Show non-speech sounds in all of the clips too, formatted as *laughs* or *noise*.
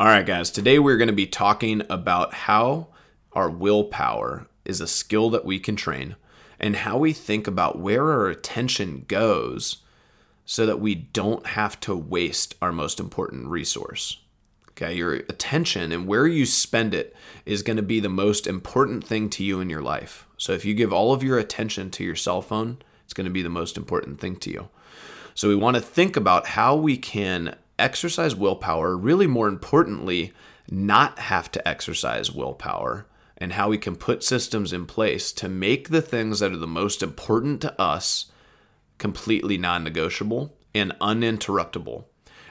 All right, guys, today we're going to be talking about how our willpower is a skill that we can train and how we think about where our attention goes so that we don't have to waste our most important resource. Okay, your attention and where you spend it is going to be the most important thing to you in your life. So if you give all of your attention to your cell phone, it's going to be the most important thing to you. So we want to think about how we can exercise willpower, really more importantly, not have to exercise willpower, and how we can put systems in place to make the things that are the most important to us completely non negotiable and uninterruptible.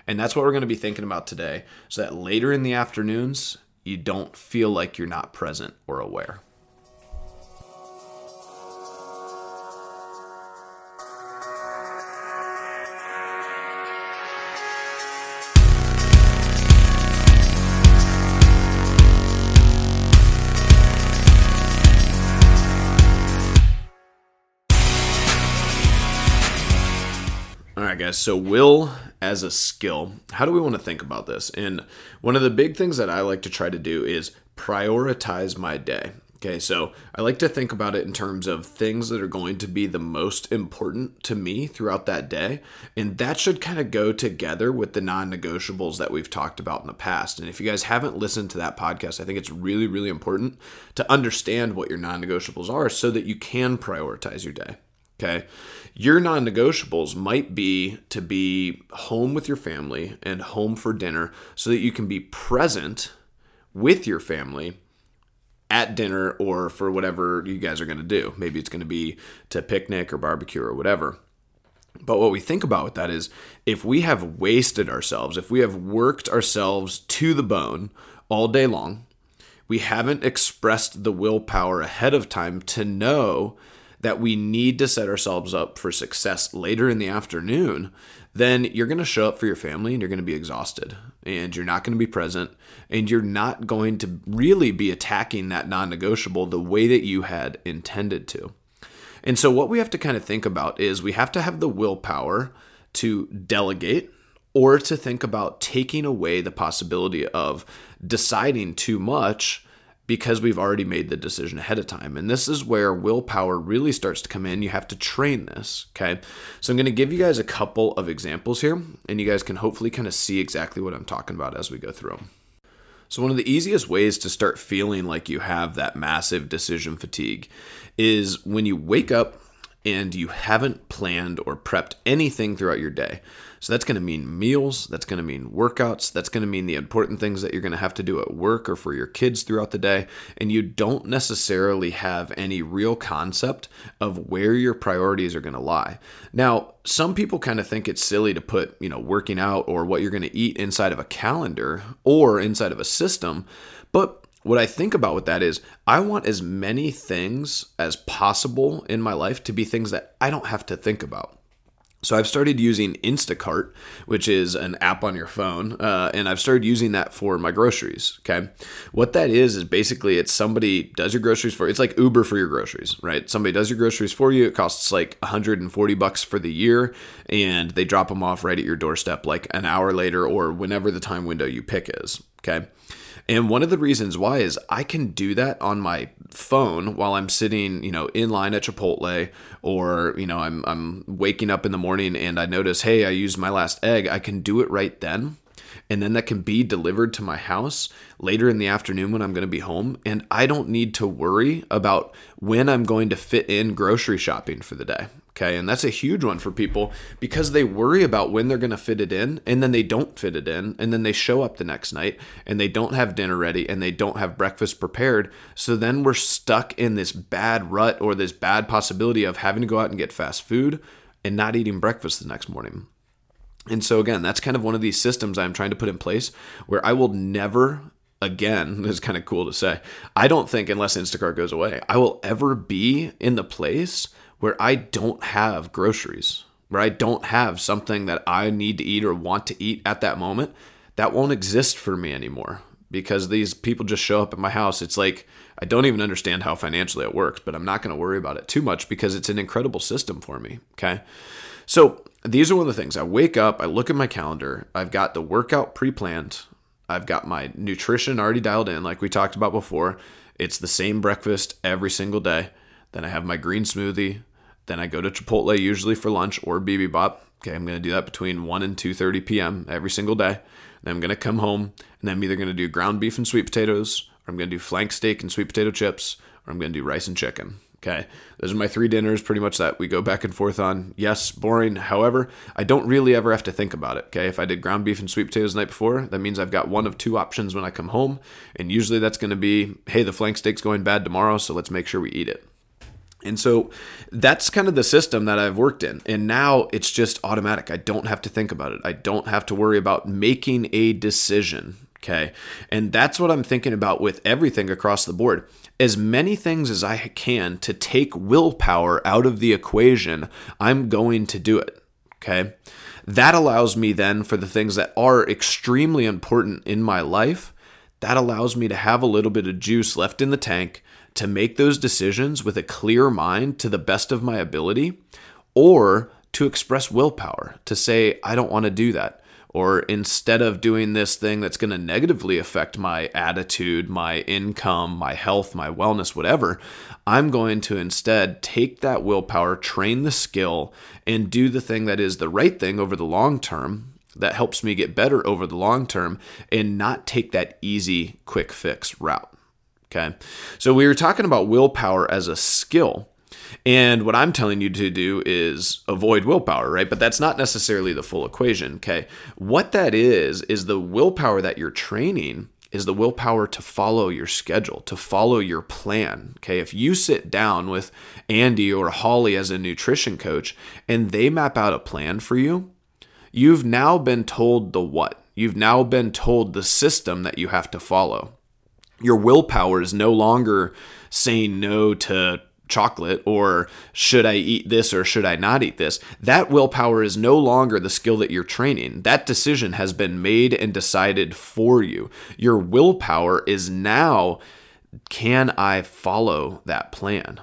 And that's what we're going to be thinking about today, so that later in the afternoons, you don't feel like you're not present or aware. Guys. So, will as a skill, how do we want to think about this? And one of the big things that I like to try to do is prioritize my day. Okay, so I like to think about it in terms of things that are going to be the most important to me throughout that day. And that should kind of go together with the non negotiables that we've talked about in the past. And if you guys haven't listened to that podcast, I think it's really, really important to understand what your non negotiables are so that you can prioritize your day. Okay. Your non negotiables might be to be home with your family and home for dinner so that you can be present with your family at dinner or for whatever you guys are going to do. Maybe it's going to be to picnic or barbecue or whatever. But what we think about with that is if we have wasted ourselves, if we have worked ourselves to the bone all day long, we haven't expressed the willpower ahead of time to know that we need to set ourselves up for success later in the afternoon, then you're going to show up for your family and you're going to be exhausted and you're not going to be present and you're not going to really be attacking that non negotiable the way that you had intended to. And so, what we have to kind of think about is we have to have the willpower to delegate or to think about taking away the possibility of deciding too much because we've already made the decision ahead of time. And this is where willpower really starts to come in. You have to train this, okay? So I'm going to give you guys a couple of examples here, and you guys can hopefully kind of see exactly what I'm talking about as we go through them. So, one of the easiest ways to start feeling like you have that massive decision fatigue is when you wake up and you haven't planned or prepped anything throughout your day. So that's going to mean meals, that's going to mean workouts, that's going to mean the important things that you're going to have to do at work or for your kids throughout the day. And you don't necessarily have any real concept of where your priorities are going to lie. Now, some people kind of think it's silly to put, you know, working out or what you're going to eat inside of a calendar or inside of a system. But what I think about with that is I want as many things as possible in my life to be things that I don't have to think about. So I've started using Instacart, which is an app on your phone, uh, and I've started using that for my groceries. Okay, what that is is basically it's somebody does your groceries for. It's like Uber for your groceries, right? Somebody does your groceries for you. It costs like 140 bucks for the year, and they drop them off right at your doorstep like an hour later or whenever the time window you pick is. Okay. And one of the reasons why is I can do that on my phone while I'm sitting, you know, in line at Chipotle or, you know, I'm I'm waking up in the morning and I notice, "Hey, I used my last egg." I can do it right then. And then that can be delivered to my house later in the afternoon when I'm going to be home and I don't need to worry about when I'm going to fit in grocery shopping for the day. Okay. And that's a huge one for people because they worry about when they're going to fit it in and then they don't fit it in. And then they show up the next night and they don't have dinner ready and they don't have breakfast prepared. So then we're stuck in this bad rut or this bad possibility of having to go out and get fast food and not eating breakfast the next morning. And so, again, that's kind of one of these systems I'm trying to put in place where I will never again, *laughs* this is kind of cool to say. I don't think, unless Instacart goes away, I will ever be in the place where I don't have groceries, where I don't have something that I need to eat or want to eat at that moment, that won't exist for me anymore because these people just show up at my house. It's like I don't even understand how financially it works, but I'm not going to worry about it too much because it's an incredible system for me. Okay. So these are one of the things. I wake up, I look at my calendar, I've got the workout pre planned. I've got my nutrition already dialed in, like we talked about before. It's the same breakfast every single day. Then I have my green smoothie. Then I go to Chipotle usually for lunch or Bibibop. Okay, I'm going to do that between 1 and 2:30 p.m. every single day. Then I'm going to come home and I'm either going to do ground beef and sweet potatoes, or I'm going to do flank steak and sweet potato chips, or I'm going to do rice and chicken. Okay, those are my three dinners, pretty much that we go back and forth on. Yes, boring. However, I don't really ever have to think about it. Okay, if I did ground beef and sweet potatoes the night before, that means I've got one of two options when I come home. And usually that's going to be hey, the flank steak's going bad tomorrow, so let's make sure we eat it. And so that's kind of the system that I've worked in. And now it's just automatic. I don't have to think about it. I don't have to worry about making a decision. Okay. And that's what I'm thinking about with everything across the board as many things as I can to take willpower out of the equation, I'm going to do it. Okay. That allows me then for the things that are extremely important in my life, that allows me to have a little bit of juice left in the tank to make those decisions with a clear mind to the best of my ability or to express willpower to say, I don't want to do that or instead of doing this thing that's going to negatively affect my attitude, my income, my health, my wellness, whatever, I'm going to instead take that willpower, train the skill, and do the thing that is the right thing over the long term that helps me get better over the long term and not take that easy, quick fix route. Okay. So we were talking about willpower as a skill. And what I'm telling you to do is avoid willpower, right? But that's not necessarily the full equation, okay? What that is, is the willpower that you're training is the willpower to follow your schedule, to follow your plan. Okay. If you sit down with Andy or Holly as a nutrition coach and they map out a plan for you, you've now been told the what. You've now been told the system that you have to follow. Your willpower is no longer saying no to chocolate or should I eat this or should I not eat this? That willpower is no longer the skill that you're training. That decision has been made and decided for you. Your willpower is now can I follow that plan?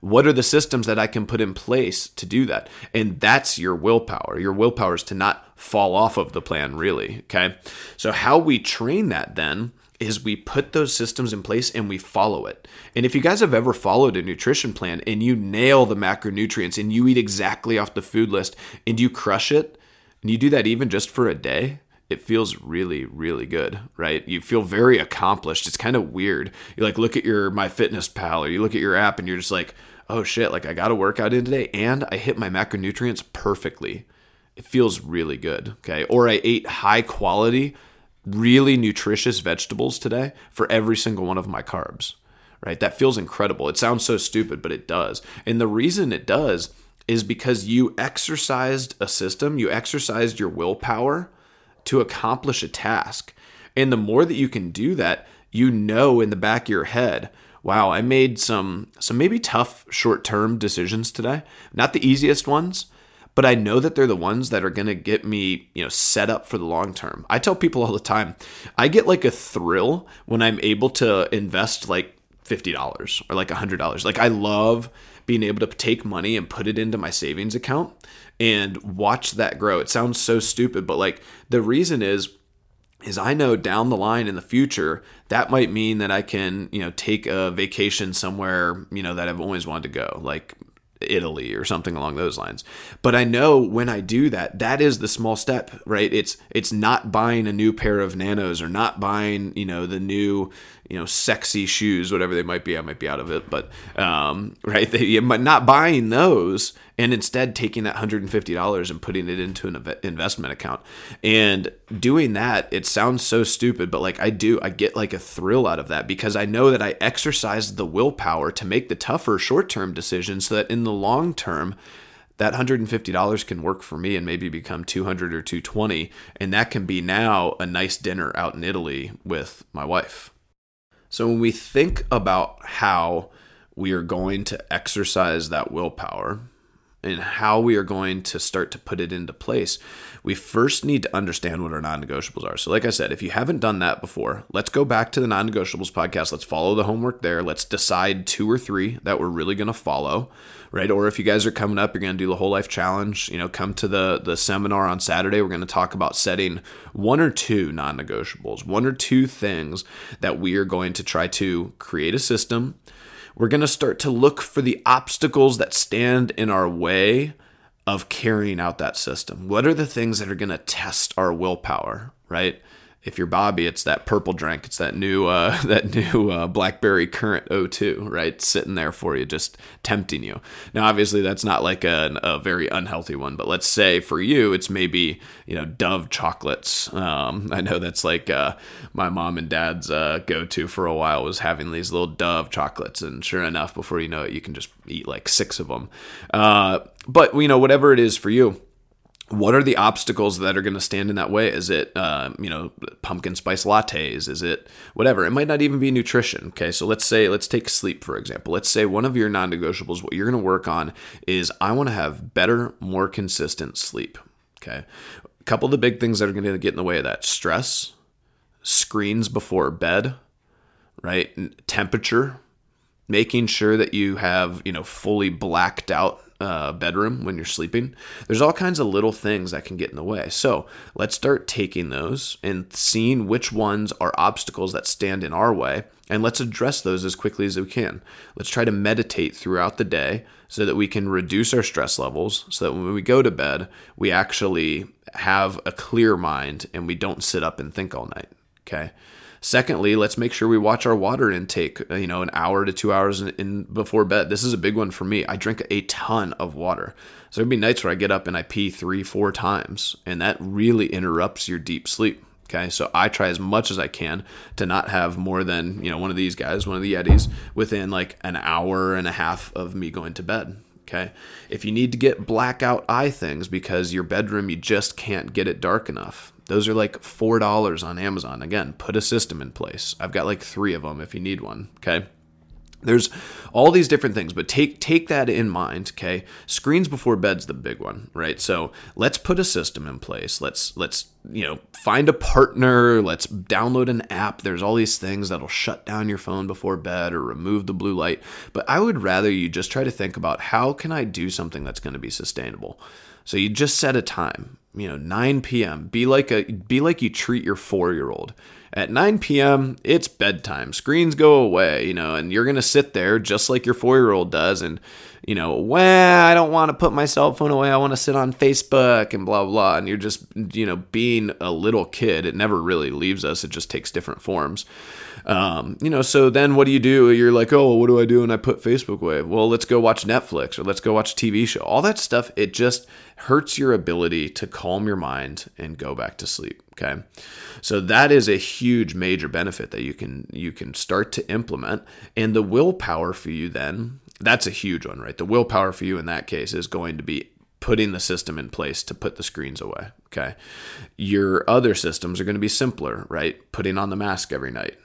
What are the systems that I can put in place to do that? And that's your willpower. Your willpower is to not fall off of the plan, really. Okay. So, how we train that then is we put those systems in place and we follow it. And if you guys have ever followed a nutrition plan and you nail the macronutrients and you eat exactly off the food list and you crush it, and you do that even just for a day, it feels really really good right? You feel very accomplished. It's kind of weird. You like look at your MyFitnessPal or you look at your app and you're just like oh shit like i got a workout in today and i hit my macronutrients perfectly. It feels really good okay? Or i ate high quality really nutritious vegetables today for every single one of my carbs, right? That feels incredible. It sounds so stupid, but it does. And the reason it does is because you exercised a system, you exercised your willpower to accomplish a task. And the more that you can do that, you know in the back of your head, wow, I made some some maybe tough short-term decisions today. Not the easiest ones, but I know that they're the ones that are going to get me, you know, set up for the long term. I tell people all the time, I get like a thrill when I'm able to invest like $50 or like $100. Like I love being able to take money and put it into my savings account and watch that grow. It sounds so stupid, but like the reason is is I know down the line in the future that might mean that I can, you know, take a vacation somewhere, you know, that I've always wanted to go. Like Italy or something along those lines. But I know when I do that, that is the small step, right? It's it's not buying a new pair of nanos or not buying, you know, the new, you know, sexy shoes, whatever they might be. I might be out of it, but um, right, they, not buying those and instead taking that $150 and putting it into an investment account. And doing that, it sounds so stupid, but like I do, I get like a thrill out of that because I know that I exercised the willpower to make the tougher short term decisions so that in the long term, that $150 can work for me and maybe become 200 or 220 and that can be now a nice dinner out in Italy with my wife. So when we think about how we are going to exercise that willpower, and how we are going to start to put it into place, we first need to understand what our non negotiables are. So, like I said, if you haven't done that before, let's go back to the non negotiables podcast. Let's follow the homework there. Let's decide two or three that we're really going to follow, right? Or if you guys are coming up, you're going to do the whole life challenge, you know, come to the, the seminar on Saturday. We're going to talk about setting one or two non negotiables, one or two things that we are going to try to create a system we're going to start to look for the obstacles that stand in our way of carrying out that system. What are the things that are going to test our willpower, right? If you're Bobby, it's that purple drink. It's that new uh, *laughs* that new uh, BlackBerry Current O2, right, sitting there for you, just tempting you. Now, obviously, that's not like a, a very unhealthy one, but let's say for you, it's maybe you know Dove chocolates. Um, *laughs* I know that's like uh, my mom and dad's uh, go-to for a while was having these little Dove chocolates, and sure enough, before you know it, you can just eat like six of them. Uh, but you know, whatever it is for you what are the obstacles that are going to stand in that way? Is it, uh, you know, pumpkin spice lattes? Is it whatever? It might not even be nutrition. Okay, so let's say, let's take sleep for example. Let's say one of your non negotiables, what you're going to work on is I want to have better, more consistent sleep. Okay, a couple of the big things that are going to get in the way of that stress, screens before bed, right? Temperature, making sure that you have, you know, fully blacked out uh, bedroom when you're sleeping. There's all kinds of little things that can get in the way. So let's start taking those and seeing which ones are obstacles that stand in our way, and let's address those as quickly as we can. Let's try to meditate throughout the day so that we can reduce our stress levels, so that when we go to bed, we actually have a clear mind and we don't sit up and think all night. Okay. Secondly, let's make sure we watch our water intake, uh, you know, an hour to two hours in, in, before bed. This is a big one for me. I drink a ton of water. So there'd be nights where I get up and I pee three, four times, and that really interrupts your deep sleep. Okay, so I try as much as I can to not have more than, you know, one of these guys, one of the Yetis, within like an hour and a half of me going to bed. Okay. If you need to get blackout eye things because your bedroom, you just can't get it dark enough, those are like $4 on Amazon. Again, put a system in place. I've got like three of them if you need one. Okay? There's all these different things but take take that in mind okay? Screens before bed's the big one right? So let's put a system in place. Let's let's you know find a partner. Let's download an app. There's all these things that'll shut down your phone before bed or remove the blue light. But i would rather you just try to think about how can i do something that's going to be sustainable? So you just set a time you know 9 p.m be like a be like you treat your 4 year old at 9 p.m., it's bedtime. Screens go away, you know, and you're going to sit there just like your four year old does. And, you know, well, I don't want to put my cell phone away. I want to sit on Facebook and blah, blah. And you're just, you know, being a little kid. It never really leaves us, it just takes different forms. Um, you know, so then what do you do? You're like, oh, what do I do when I put Facebook away? Well, let's go watch Netflix or let's go watch a TV show. All that stuff, it just hurts your ability to calm your mind and go back to sleep. Okay. So that is a huge major benefit that you can you can start to implement. And the willpower for you then, that's a huge one, right? The willpower for you in that case is going to be putting the system in place to put the screens away. Okay. Your other systems are going to be simpler, right? Putting on the mask every night,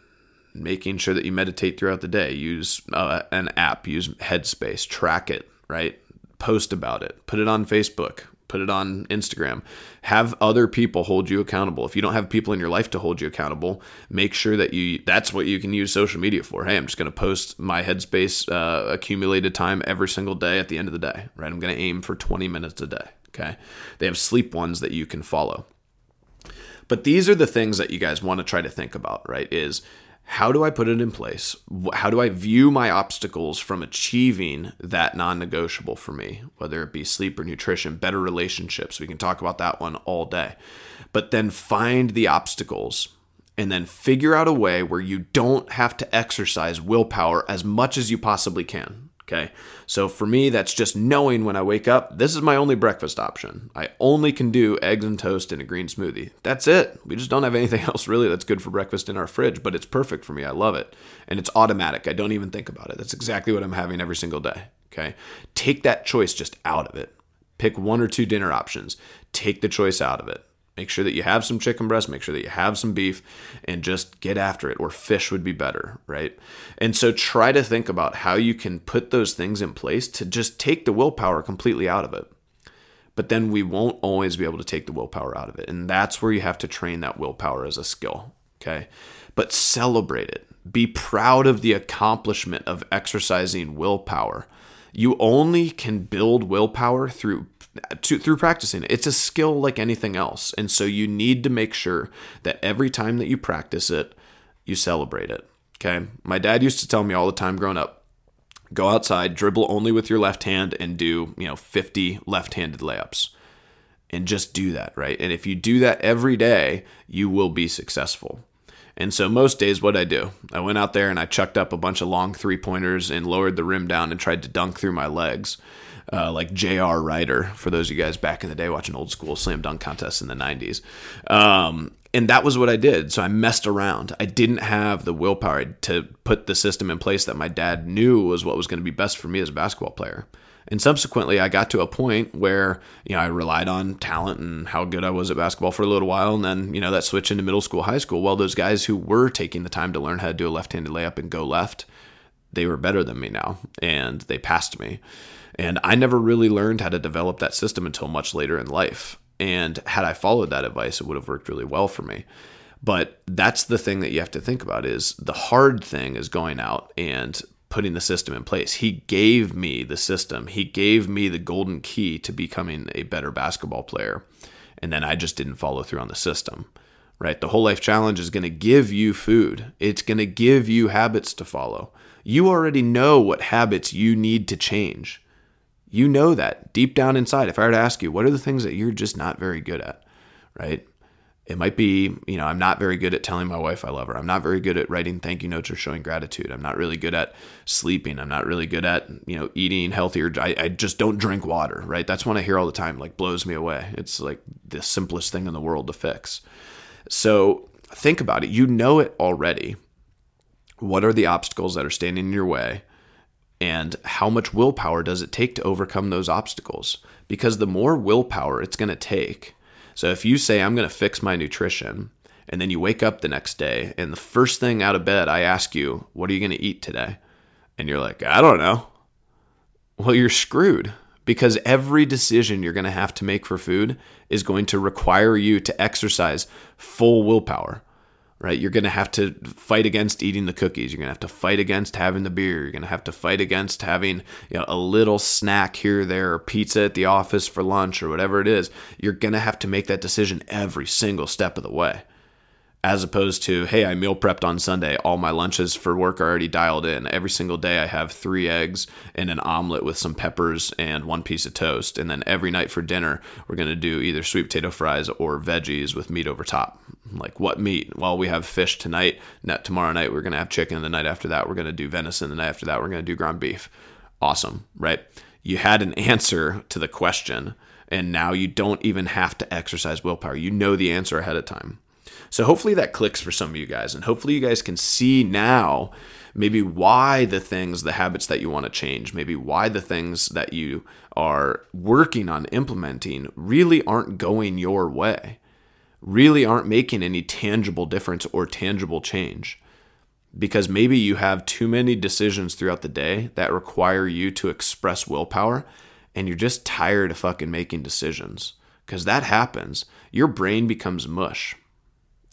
making sure that you meditate throughout the day, use uh, an app, use Headspace, track it, right? Post about it, put it on Facebook, put it on Instagram. Have other people hold you accountable. If you don't have people in your life to hold you accountable, make sure that you that's what you can use social media for. Hey, I'm just going to post my headspace uh, accumulated time every single day at the end of the day, right? I'm going to aim for 20 minutes a day, okay? They have sleep ones that you can follow. But these are the things that you guys want to try to think about, right? Is how do I put it in place? How do I view my obstacles from achieving that non negotiable for me, whether it be sleep or nutrition, better relationships? We can talk about that one all day. But then find the obstacles and then figure out a way where you don't have to exercise willpower as much as you possibly can. Okay. So for me, that's just knowing when I wake up, this is my only breakfast option. I only can do eggs and toast and a green smoothie. That's it. We just don't have *laughs* anything else really that's good for breakfast in our fridge, but it's perfect for me. I love it. And it's automatic. I don't even think about it. That's exactly what I'm having every single day. Okay. Take that choice just out of it. Pick one or two dinner options. Take the choice out of it. Make sure that you have some chicken breast, make sure that you have some beef, and just get after it. Or fish would be better, right? And so try to think about how you can put those things in place to just take the willpower completely out of it. But then we won't always be able to take the willpower out of it. And that's where you have to train that willpower as a skill, okay? But celebrate it. Be proud of the accomplishment of exercising willpower. You only can build willpower through to, through practicing it. It's a skill like anything else. And so you need to make sure that every time that you practice it, you celebrate it. Okay. My dad used to tell me all the time growing up go outside, dribble only with your left hand, and do, you know, 50 left handed layups. And just do that, right? And if you do that every day, you will be successful. And so most days, what I do, I went out there and I chucked up a bunch of long three pointers and lowered the rim down and tried to dunk through my legs uh, like J.R. Rider, for those of you guys back in the day watching old school slam dunk contests in the 90s. Um, and that was what I did. So I messed around. I didn't have the willpower to put the system in place that my dad knew was what was going to be best for me as a basketball player. And subsequently, I got to a point where you know I relied on talent and how good I was at basketball for a little while, and then you know that switch into middle school, high school. Well, those guys who were taking the time to learn how to do a left-handed layup and go left, they were better than me now, and they passed me. And I never really learned how to develop that system until much later in life. And had I followed that advice, it would have worked really well for me. But that's the thing that you have to think about is the hard thing is going out and putting the system in place. He gave me the system. He gave me the golden key to becoming a better basketball player. And then I just didn't follow through on the system. Right? The whole life challenge is going to give you food. It's going to give you habits to follow. You already know what habits you need to change. You know that deep down inside. If I were to ask you, what are the things that you're just not very good at, right? It might be, you know, I'm not very good at telling my wife I love her. I'm not very good at writing thank you notes or showing gratitude. I'm not really good at sleeping. I'm not really good at, you know, eating healthier. I, I just don't drink water, right? That's one I hear all the time, like blows me away. It's like the simplest thing in the world to fix. So think about it. You know it already. What are the obstacles that are standing in your way? And how much willpower does it take to overcome those obstacles? Because the more willpower it's going to take. So if you say, I'm going to fix my nutrition, and then you wake up the next day, and the first thing out of bed, I ask you, What are you going to eat today? And you're like, I don't know. Well, you're screwed because every decision you're going to have to make for food is going to require you to exercise full willpower right? You're going to have to fight against eating the cookies. You're going to have to fight against having the beer. You're going to have to fight against having you know, a little snack here or there or pizza at the office for lunch or whatever it is. You're going to have to make that decision every single step of the way as opposed to hey i meal prepped on sunday all my lunches for work are already dialed in every single day i have three eggs and an omelet with some peppers and one piece of toast and then every night for dinner we're going to do either sweet potato fries or veggies with meat over top like what meat? Well we have fish tonight. Not tomorrow night we're going to have chicken. The night after that we're going to do venison. The night after that we're going to do ground beef. Awesome right? You had an answer to the question and now you don't even have to exercise willpower. You know the answer ahead of time. So hopefully that clicks for some of you guys. And hopefully you guys can see now maybe why the things, the habits that you want to change, maybe why the things that you are working on implementing really aren't going your way, really aren't making any tangible difference or tangible change. Because maybe you have too many decisions throughout the day that require you to express willpower and you're just tired of fucking making decisions. Because that happens. Your brain becomes mush.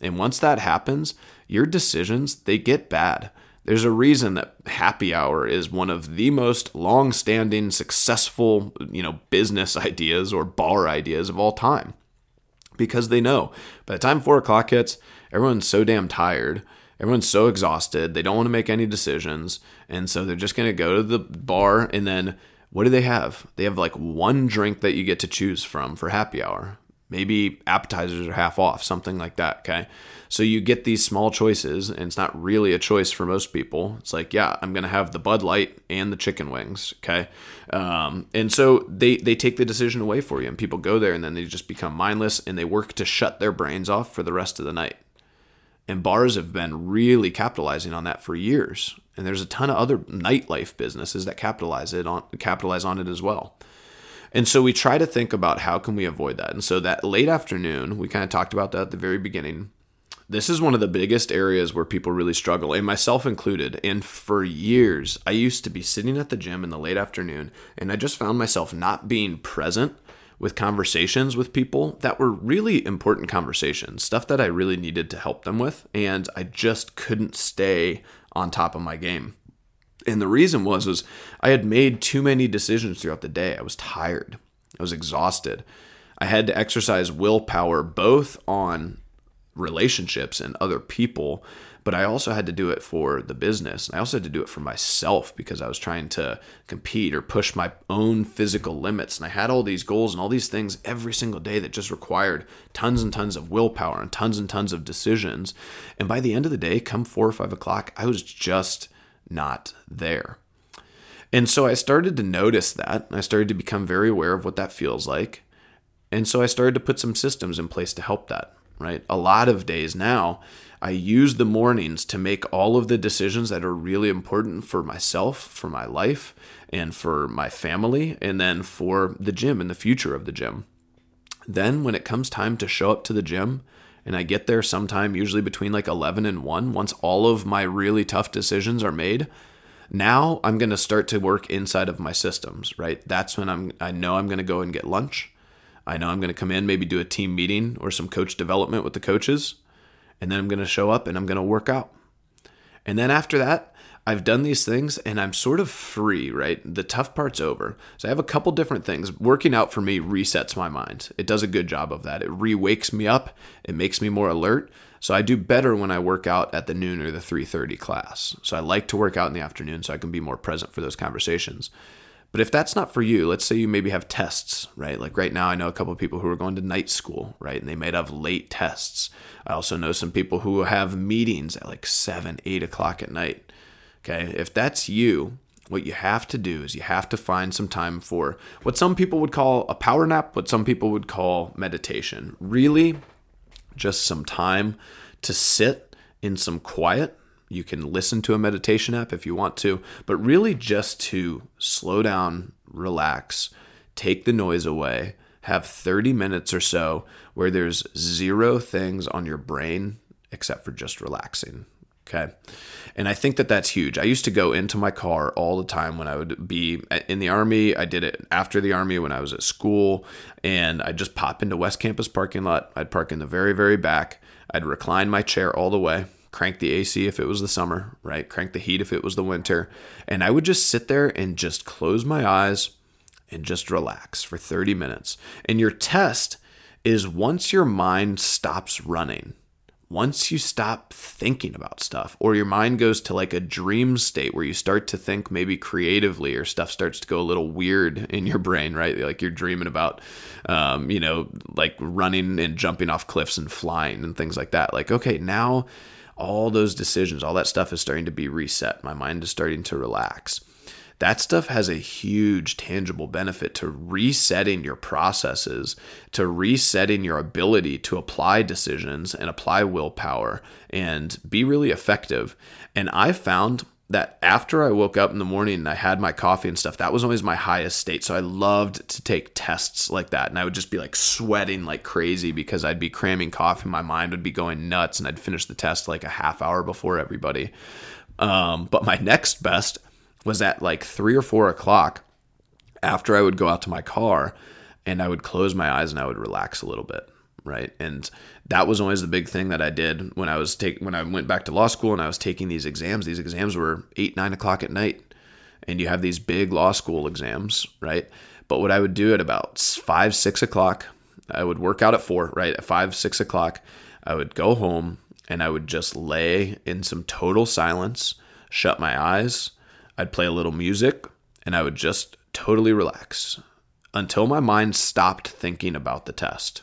And once that happens, your decisions, they get bad. There's a reason that happy hour is one of the most long-standing successful, you know, business *laughs* ideas or bar ideas of all time. Because they know by the time four o'clock hits, everyone's so damn tired. Everyone's so exhausted. They don't want to make any decisions. And so they're just going to go to the bar and then what do they have? They have like one drink that you get to choose from for happy hour. Maybe appetizers are half off, something like that. Okay. So you get these small choices, and it's not really a choice for most people. It's like, yeah, I'm going to have the Bud Light and the chicken wings. Okay. Um, and so they, they take the decision away for you, and people go there and then they just become mindless and they work to shut their brains off for the rest of the night. And bars have been really capitalizing on that for years. And there's a ton of other nightlife businesses that capitalize it on capitalize on it as well. And so we try to think about how can we avoid that. And so that late afternoon, we kind of talked about that at the very beginning. This is one of the biggest areas where people really struggle, and myself included. And for years, I used to be sitting at the gym in the late afternoon, and I just found myself not being present with conversations with people that were really important conversations, stuff that I really needed to help them with, and I just couldn't stay on top of my game. And the reason was was I had made too many decisions throughout the day. I was tired. I was exhausted. I had to exercise willpower both on relationships and other people, but I also had to do it for the business. And I also had to do it for myself because I was trying to compete or push my own physical limits. And I had all these goals and all these things every single day that just required tons and tons of willpower and tons and tons of decisions. And by the end of the day, come four or five o'clock, I was just not there. And so I started to notice that. I started to become very aware of what that feels like. And so I started to put some systems in place to help that, right? A lot of days now, I use the mornings to make all of the decisions that are really important for myself, for my life, and for my family, and then for the gym and the future of the gym. Then, when it comes time to show up to the gym, and I get there sometime usually between like 11 and 1 once all of my really tough decisions are made. Now I'm going to start to work inside of my systems, right? That's when I'm I know I'm going to go and get lunch. I know I'm going to come in maybe do a team meeting or some coach development with the coaches and then I'm going to show up and I'm going to work out. And then after that, I've done these things and I'm sort of free, right? The tough part's over. So I have a couple different things. Working out for me resets my mind. It does a good job of that. It re-wakes me up. It makes me more alert. So I do better when I work out at the noon or the 3:30 class. So I like to work out in the afternoon so I can be more present for those conversations. But if that's not for you, let's say you maybe have tests, right? Like right now, I know a couple of people who are going to night school, right? And they might have late tests. I also know some people who have meetings at like seven, eight o'clock at night. Okay. If that's you, what you have to do is you have to find some time for what some people would call a power nap, what some people would call meditation. Really, just some time to sit in some quiet. You can listen to a meditation app if you want to, but really just to slow down, relax, take the noise away, have 30 minutes or so where there's zero things on your brain except for just relaxing. Okay. And I think that that's huge. I used to go into my car all the time when I would be in the army. I did it after the army when I was at school. And I'd just pop into West Campus parking lot. I'd park in the very, very back. I'd recline my chair all the way, crank the AC if it was the summer, right? Crank the heat if it was the winter. And I would just sit there and just close my eyes and just relax for 30 minutes. And your test is once your mind stops running once you stop thinking about stuff or your mind goes to like a dream state where you start to think maybe creatively or stuff starts to go a little weird *laughs* in your brain right? Like you're dreaming about um, you know like running and jumping off cliffs and flying and things like that. Like okay now all those decisions all that stuff is starting to be reset. My mind is starting to relax that stuff has a huge tangible benefit to resetting your processes, to resetting your ability to apply decisions and apply willpower and be really effective. And I found that after I woke up in the morning and I had my coffee and stuff, that was always my highest state. So I loved to take tests like that. And I would just be like sweating like crazy because I'd be cramming coffee. My mind would be going nuts and I'd finish the test like a half hour before everybody. Um, but my next best was at like three or four o'clock after I would go out to my car and I would close my eyes and I would relax a little bit. Right. And that was always the big thing that I did when I was take when I went back to law school and I was taking these exams. These exams were eight, nine o'clock at night. And you have these big law school exams, right? But what I would do at about five, six o'clock, I would work out at four, right? At five, six o'clock, I would go home and I would just lay in some total silence, shut my eyes, I'd play a little music and I would just totally relax until my mind stopped thinking about the test,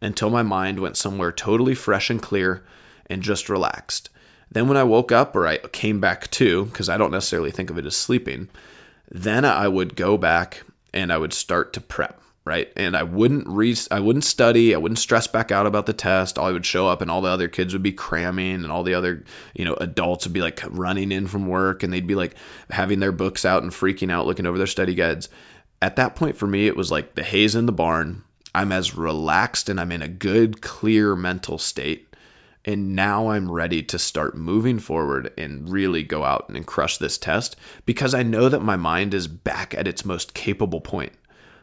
until my mind went somewhere totally fresh and clear and just relaxed. Then when I woke up or I came back to, because I don't necessarily think of it as sleeping, then I would go back and I would start to prep right? And I wouldn't read, I wouldn't study, I wouldn't stress back out about the test. I would show up, and all the other kids would be cramming, and all the other, you know, adults would be like running in from work, and they'd be like having their books out and freaking out, looking over their study guides. at that point for me, it was like the hay's in the barn. I'm as relaxed and I'm in a good, clear mental state. And now I'm ready to start moving forward and really go out and crush this test because I know that my mind is back at its most capable point.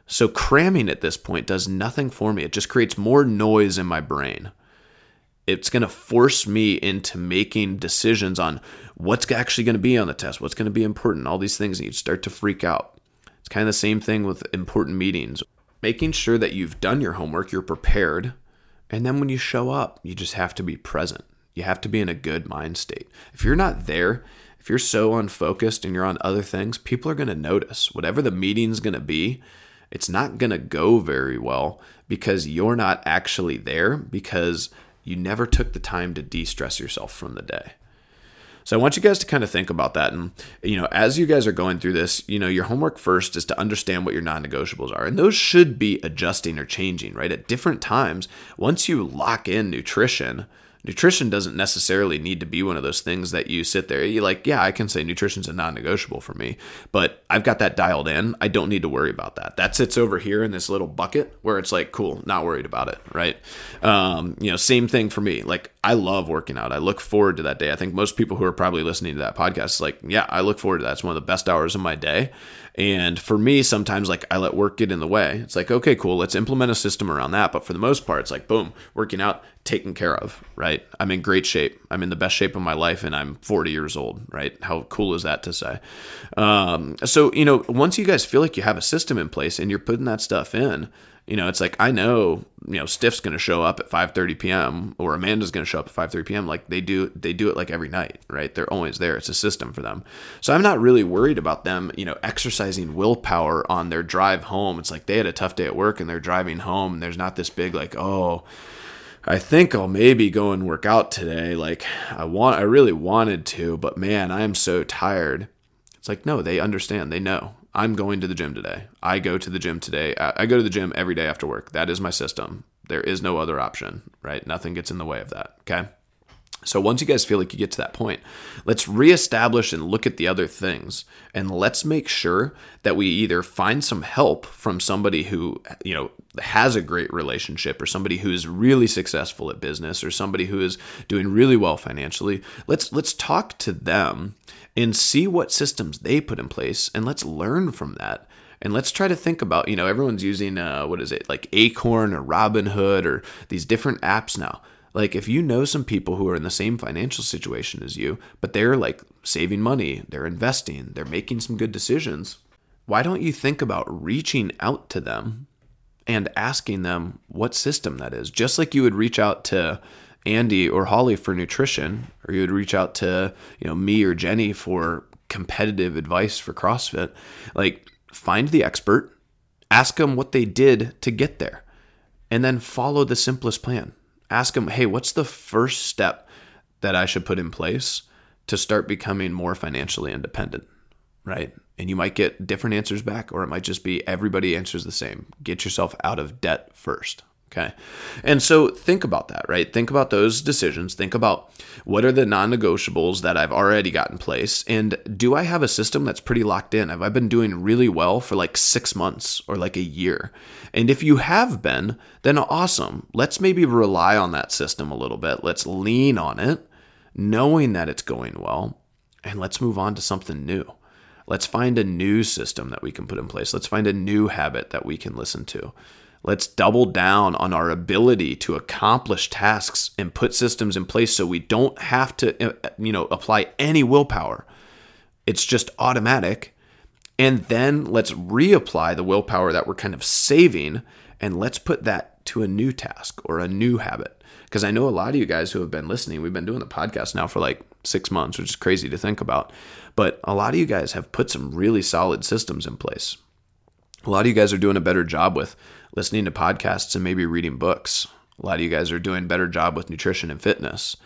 So cramming at this point does nothing for me. It just creates more noise in my brain. It's going to force me into making decisions on what's actually going to be on the test, what's going to be important, all these things, and you start to freak out. It's kind of the same thing with important meetings. Making sure that you've done your homework, you're prepared, and then when you show up, you just have to be present. You have to be in a good mind state. If you're not there, if you're so unfocused and you're on other things, people are going to notice. Whatever the meeting's going to be, it's not going to go very well because you're not actually there because you never took the time to de stress yourself from the day. So I want you guys to kind of think about that. And, you know, as you guys are going through this, you know, your homework first is to understand what your non negotiables are. And those should be adjusting or changing, right? At different times, once you lock in nutrition, nutrition doesn't necessarily need to be one of those things that you sit there you like yeah i can say nutrition's a non-negotiable for me but i've got that dialed in. I don't need to worry about that. That sits over here in this little bucket where it's like cool not worried about it right? Um, you know same thing for me. Like i love working out. I look forward to that day. I think most people who are probably listening to that podcast like yeah i look forward to that. It's one of the best hours of my day and for me, sometimes like I let work get in the way. It's like, okay, cool, let's implement a system around that. But for the most part, it's like, boom, working out, taken care of, right? I'm in great shape. I'm in the best shape of my life and I'm 40 years old, right? How cool is that to say? Um, so, you know, once you guys feel like you have a system in place and you're putting that stuff in, you know, it's like I know, you know, Stiff's going to show up at 5:30 p.m. or Amanda's going to show up at 5:30 p.m. Like they do, they do it like every night, right? They're always there. It's a system for them. So I'm not really worried about them, you know, exercising willpower on their drive home. It's like they had a tough day at work and they're driving home. And there's not this big like, oh, I think I'll maybe go and work out today. Like I want, I really wanted to, but man, I am so tired. It's like no, they understand. They know. I'm going to the gym today. I go to the gym today. Uh, I go to the gym every day after work. That is my system. There is no other option, right? Nothing gets in the way of that. Okay. So once you guys feel like you get to that point, let's reestablish and look at the other things. And let's make sure that we either find some help from somebody who, you know, has a great relationship or somebody who is really successful at business or somebody who is doing really well financially. Let's let's talk to them and see what systems they put in place and let's learn from that. And let's try to think about you know everyone's using uh, what is it like acorn or robinhood or these different apps now like if you know some people who are in the same financial situation as you but they're like saving money they're investing they're making some good decisions why don't you think about reaching out to them and asking them what system that is just like you would reach out to Andy or Holly for nutrition, or you would reach out to, you know, me or Jenny for competitive advice for CrossFit, like find the expert, ask them what they did to get there, and then follow the simplest plan. Ask them, hey, what's the first step that I should put in place to start becoming more financially independent? Right. And you might get different answers back, or it might just be everybody answers the same. Get yourself out of debt first. Okay. And so think about that, right? Think about those decisions. Think about what are the non negotiables that I've already got in place? And do I have a system that's pretty locked in? Have I been doing really well for like six months or like a year? And if you have been, then awesome. Let's maybe rely on that system a little bit. Let's lean on it, knowing that it's going well, and let's move on to something new. Let's find a new system that we can put in place. Let's find a new habit that we can listen to. Let's double down on our ability to accomplish tasks and put systems in place so we don't have to uh, you know apply any willpower. It's just automatic. And then let's reapply the willpower that we're kind of saving and let's put that to a new task or a new habit. Because I know a lot of you guys who have been listening, we've been doing the podcast now for like six months, which is crazy to think about. But a lot of you guys have put some really solid systems in place. A lot of you guys are doing a better job with listening to podcasts and maybe reading books. A lot of you guys are doing a better job with nutrition and fitness.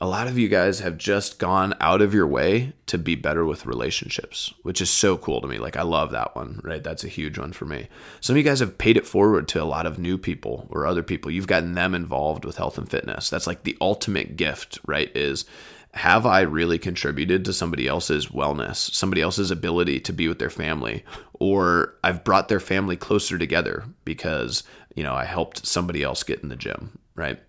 A lot of you guys have just gone out of your way to be better with relationships, which is so cool to me. Like, I love that one, right? That's a huge one for me. Some of you guys have paid it forward to a lot of new people or other people. You've gotten them involved with health and fitness. That's like the ultimate gift, right? Is have I really contributed to somebody else's wellness, somebody else's ability to be with their family, or I've brought their family closer together because, you know, I helped somebody else get in the gym, right?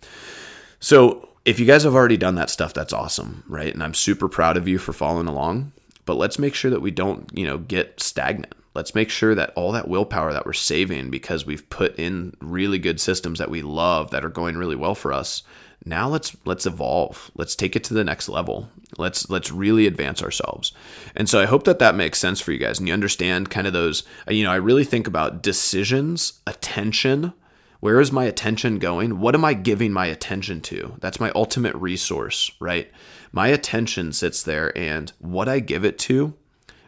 So, if you guys have already done that stuff, that's awesome, right? And I'm super proud of you for following along. But let's make sure that we don't, you know, get stagnant. Let's make sure that all that willpower that we're saving because we've put in really good systems that we love that are going really well for us. Now let's let's evolve. Let's take it to the next level. Let's let's really advance ourselves. And so I hope that that makes sense for you guys and you understand kind of those you know, I really think about decisions, attention, where is my attention going? What am I giving my attention to? That's my ultimate resource, right? My attention sits there, and what I give it to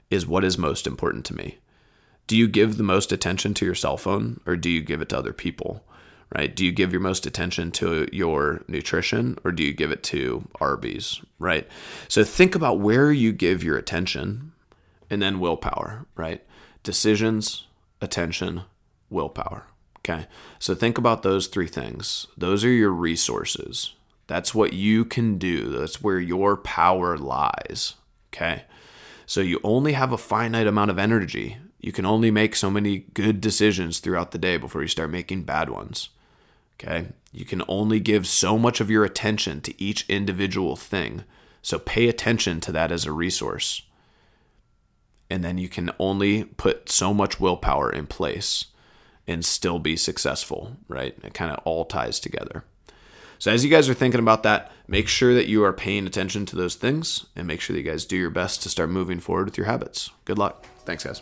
is what is most important to me. Do you give the most attention to your cell phone or do you give it to other people? Right? Do you give your most attention to your nutrition or do you give it to Arby's? Right? So think about where you give your attention and then willpower, right? Decisions, attention, willpower. Okay. So think about those three things. Those are your resources. That's what you can do. That's where your power lies. Okay. So you only have a finite amount of energy. You can only make so many good decisions throughout the day before you start making bad ones. Okay. You can only give so much of your attention to each individual thing. So pay attention to that as a resource. And then you can only put so much willpower in place and still be successful, right? It kind of all ties together. So, as you guys are thinking about that, make sure that you are paying attention to those things and make sure that you guys do your best to start moving forward with your habits. Good luck. Thanks, guys.